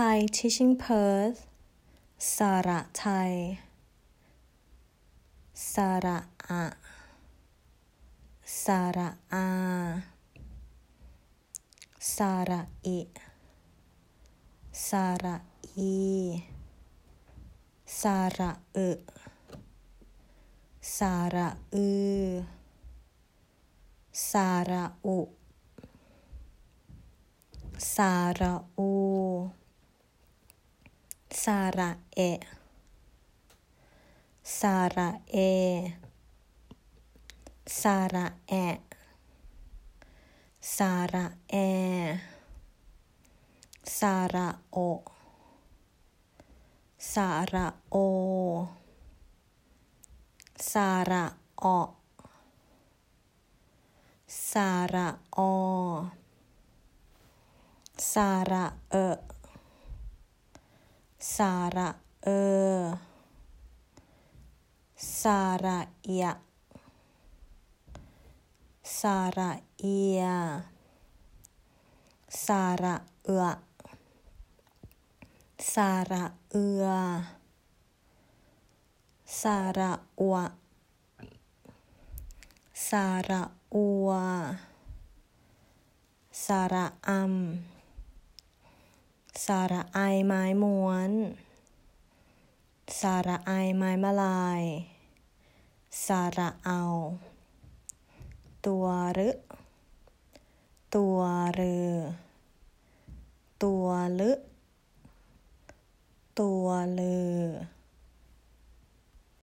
Thai Teaching Perth สาระไทย สาระอะสาระอาสาระอิสาระอีสาระอึสาระอือ สาระอุ สาระอู สาระเอ สาระเอ สาระแอ สาระแอ สาระโอ สาระโอ สาระออสาระออสาระเอ สาระเอสาระยะสาระเอียสาระเอือสาระเอือสาระอวสาระอัวสาระอัม สาระไอไม้ม้วน สาระไอไม้มะลาย สาระเอา ตัวรึตัวเรือตัวลึตัวเลือ